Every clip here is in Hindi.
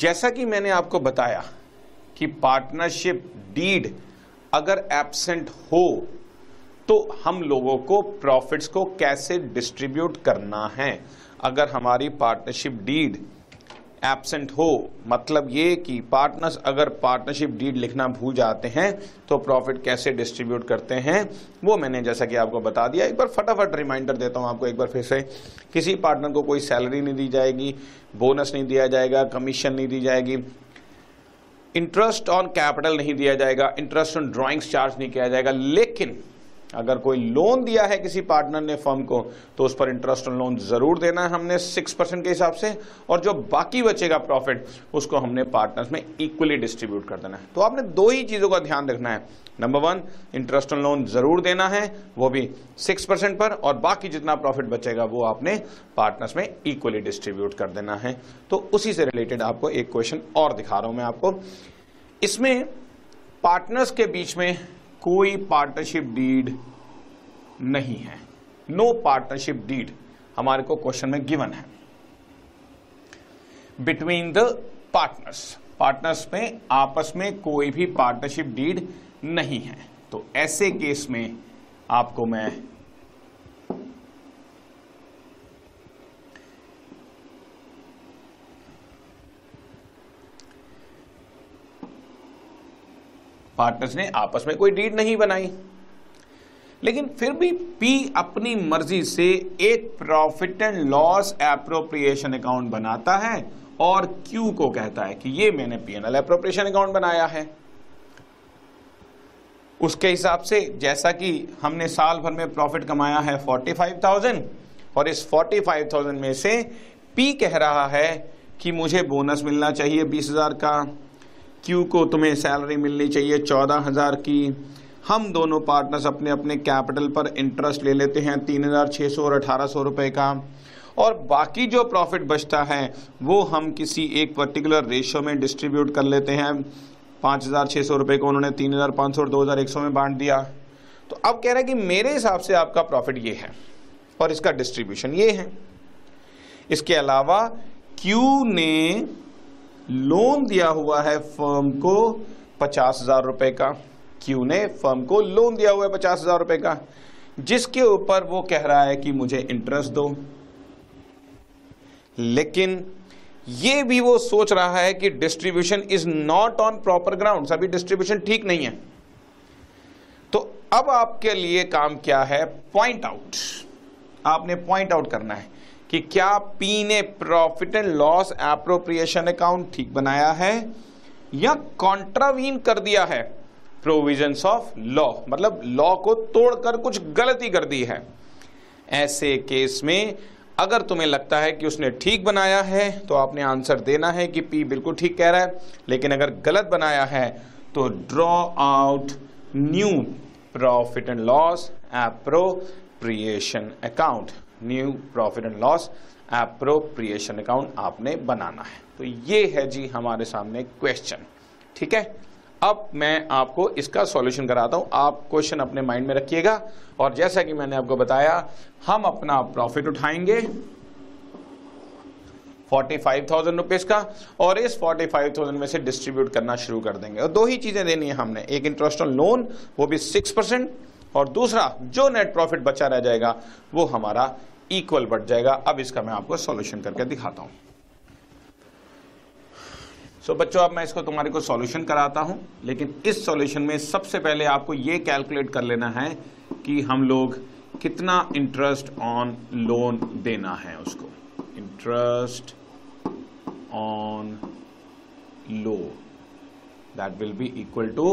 जैसा कि मैंने आपको बताया कि पार्टनरशिप डीड अगर एबसेंट हो तो हम लोगों को प्रॉफिट्स को कैसे डिस्ट्रीब्यूट करना है? अगर हमारी पार्टनरशिप डीड एबसेंट हो मतलब ये कि पार्टनर्स अगर पार्टनरशिप डीड लिखना भूल जाते हैं तो प्रॉफिट कैसे डिस्ट्रीब्यूट करते हैं, वो मैंने जैसा कि आपको बता दिया। एक बार फटाफट रिमाइंडर देता हूँ आपको एक बार फिर से। किसी पार्टनर को कोई सैलरी नहीं दी जाएगी बोनस नहीं दिया जाएगा कमीशन नहीं दी जाएगी। इंटरेस्ट ऑन कैपिटल नहीं दिया जाएगा इंटरेस्ट ऑन ड्राइंग्स चार्ज नहीं किया जाएगा। लेकिन अगर कोई लोन दिया है किसी पार्टनर ने फर्म को तो उस पर इंटरेस्ट ऑन लोन ज़रूर देना है हमने सिक्स परसेंट के हिसाब से, और जो बाकी बचेगा प्रॉफिट उसको हमने पार्टनर्स में इक्वली डिस्ट्रीब्यूट कर देना है। तो आपने दो ही चीज़ों का ध्यान रखना है। Number one interest on loan ज़रूर देना है, वो भी सिक्स परसेंट पर, और बाकी जितना प्रॉफिट बचेगा, वो आपने पार्टनर्स में इक्वली डिस्ट्रीब्यूट कर देना है। तो उसी से रिलेटेड आपको एक क्वेश्चन और दिखा रहा हूँ मैं आपको। इसमें पार्टनर्स के बीच में कोई पार्टनरशिप डीड नहीं है। नो पार्टनरशिप डीड हमारे को क्वेश्चन में गिवन है। बिटवीन द पार्टनर्स पार्टनर्स में, आपस में कोई भी पार्टनरशिप डीड नहीं है। तो ऐसे केस में आपको मैं पार्टनर्स ने आपस में कोई डीड नहीं बनाई। लेकिन फिर भी पी अपनी मर्ज़ी से एक profit and loss appropriation account बनाता है और क्यू को कहता है कि ये मैंने P N L appropriation account बनाया है। उसके हिसाब से जैसा कि हमने साल भर में प्रॉफिट कमाया है फोर्टी फाइव थाउज़ेंड और इस फोर्टी फाइव थाउज़ेंड में से पी कह रहा है कि मुझे बोनस मिलना चाहिए बीस हज़ार का। क्यू को तुम्हें सैलरी मिलनी चाहिए, चौदह हज़ार की। हम दोनों पार्टनर्स अपने अपने कैपिटल पर इंटरेस्ट ले लेते हैं, तीन हज़ार छह सौ और अठारह सौ रुपए का। और बाकी जो प्रॉफिट बचता है, वो हम किसी एक पर्टिकुलर रेशियो में डिस्ट्रीब्यूट कर लेते हैं। पाँच हज़ार छह सौ रुपए को उन्होंने तीन हज़ार पाँच सौ और दो हज़ार एक सौ में बांट दिया। तो अब कह रहे हैं कि मेरे हिसाब से आपका प्रॉफिट ये है और इसका डिस्ट्रीब्यूशन ये है। इसके अलावा, क्यू ने लोन दिया हुआ है फर्म को पचास हज़ार रुपए का। क्यू ने? फर्म को लोन दिया हुआ है पचास हज़ार रुपए का। जिसके ऊपर वो कह रहा है कि मुझे इंटरेस्ट दो। लेकिन ये भी वो सोच रहा है कि distribution is not on proper ground अभी डिस्ट्रीब्यूशन ठीक नहीं है। तो अब आपके लिए काम क्या है? पॉइंट आउट आपने पॉइंट आउट करना है। कि क्या पी ने profit and loss appropriation account ठीक बनाया है या कॉन्ट्रावीन कर दिया है? प्रोविजंस ऑफ़ लॉ मतलब लॉ को तोड़कर कुछ गलती कर दी है। ऐसे केस में अगर तुम्हें लगता है कि उसने ठीक बनाया है तो आपने आंसर देना है कि पी बिल्कुल ठीक कह रहा है। लेकिन अगर गलत बनाया है तो draw out new profit and loss appropriation account new profit and loss appropriation account आपने बनाना है। तो ये है जी हमारे सामने क्वेश्चन, ठीक है? अब मैं आपको इसका सॉल्यूशन कराता हूँ। आप क्वेश्चन अपने माइंड में रखिएगा और जैसा कि मैंने आपको बताया, हम अपना प्रॉफिट उठाएँगे फोर्टी फाइव थाउज़ेंड रुपीज़ का और इस फोर्टी फाइव थाउज़ेंड में से डिस्ट्रीब्यूट करना शुरू कर देंगे। और दो ही चीज़ें देनी है हमने, एक इंटरेस्ट ऑन लोन, वो भी सिक्स परसेंट और दूसरा जो नेट प्रॉफिट बचा रह जाएगा वो हमारा इक्वल बढ़ जाएगा। अब इसका मैं आपको सॉल्यूशन करके दिखाता हूँ। सो so, बच्चों अब मैं इसको तुम्हारे को सॉल्यूशन कराता हूँ लेकिन इस सॉल्यूशन में सबसे पहले आपको ये कैलकुलेट कर लेना है कि हम लोग कितना इंटरेस्ट ऑन लोन देना है उसको। Interest on loan that will be equal to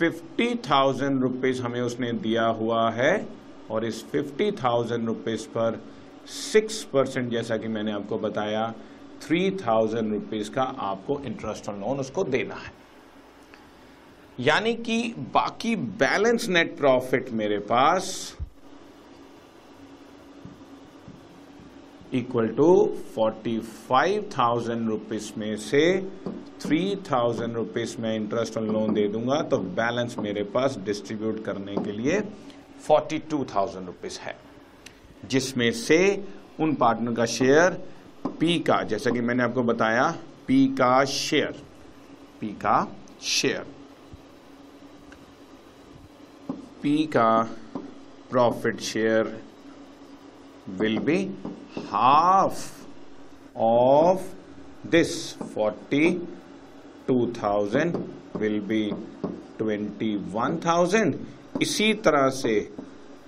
fifty thousand rupees हमें उसने दिया हुआ है और इस फिफ्टी थाउज़ेंड रुपीज़ पर सिक्स परसेंट जैसा कि मैंने आपको बताया थ्री थाउज़ेंड रुपीज़ का आपको इंटरेस्ट ऑन लोन उसको देना है। यानी कि बाकी बैलेंस नेट प्रॉफिट मेरे पास equal to forty five thousand rupees में से थ्री थाउज़ेंड रुपीज़ में इंटरेस्ट ऑन लोन दे दूँगा तो बैलेंस मेरे पास डिस्ट्रीब्यूट करने के लिए फोर्टी टू थाउज़ेंड रुपीज़ है। जिसमें से उन पार्टनर का शेयर पी का, जैसा कि मैंने आपको बताया पी का शेयर पी का शेयर पी का profit share this forty two thousand will be twenty one thousand इसी तरह से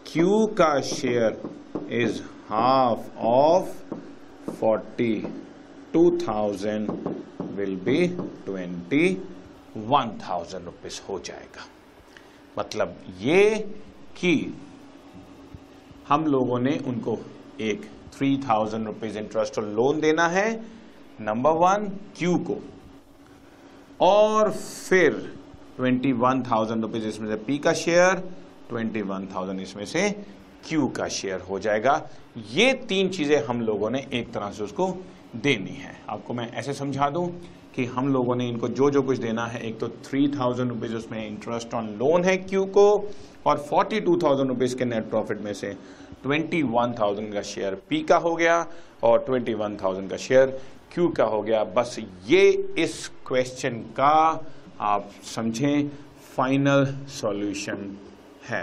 Q का share is half of forty two thousand will be twenty one thousand rupees हो जाएगा। मतलब ये कि हम लोगों ने उनको एक थ्री थाउज़ेंड रुपीज़ इंटरेस्ट और लोन देना है नंबर वन क्यू को। और फिर ट्वेंटी वन थाउज़ेंड रुपीज़ इसमें से पी का शेयर ट्वेंटी वन थाउज़ेंड इसमें से क्यू का शेयर हो जाएगा। ये तीन चीज़ें हम लोगों ने एक तरह से उसको देनी है। आपको मैं ऐसे समझा दूँ कि हम लोगों ने इनको जो जो कुछ देना है, एक तो थ्री थाउज़ेंड रुपीज़ उसमें इंटरेस्ट ऑन लोन है क्यू को और फोर्टी टू थाउज़ेंड रुपीज़ के नेट प्रॉफिट में से ट्वेंटी वन थाउज़ेंड का शेयर पी का हो गया और ट्वेंटी वन थाउज़ेंड का शेयर क्यू का हो गया। बस ये इस क्वेश्चन का आप समझें फाइनल सॉल्यूशन है।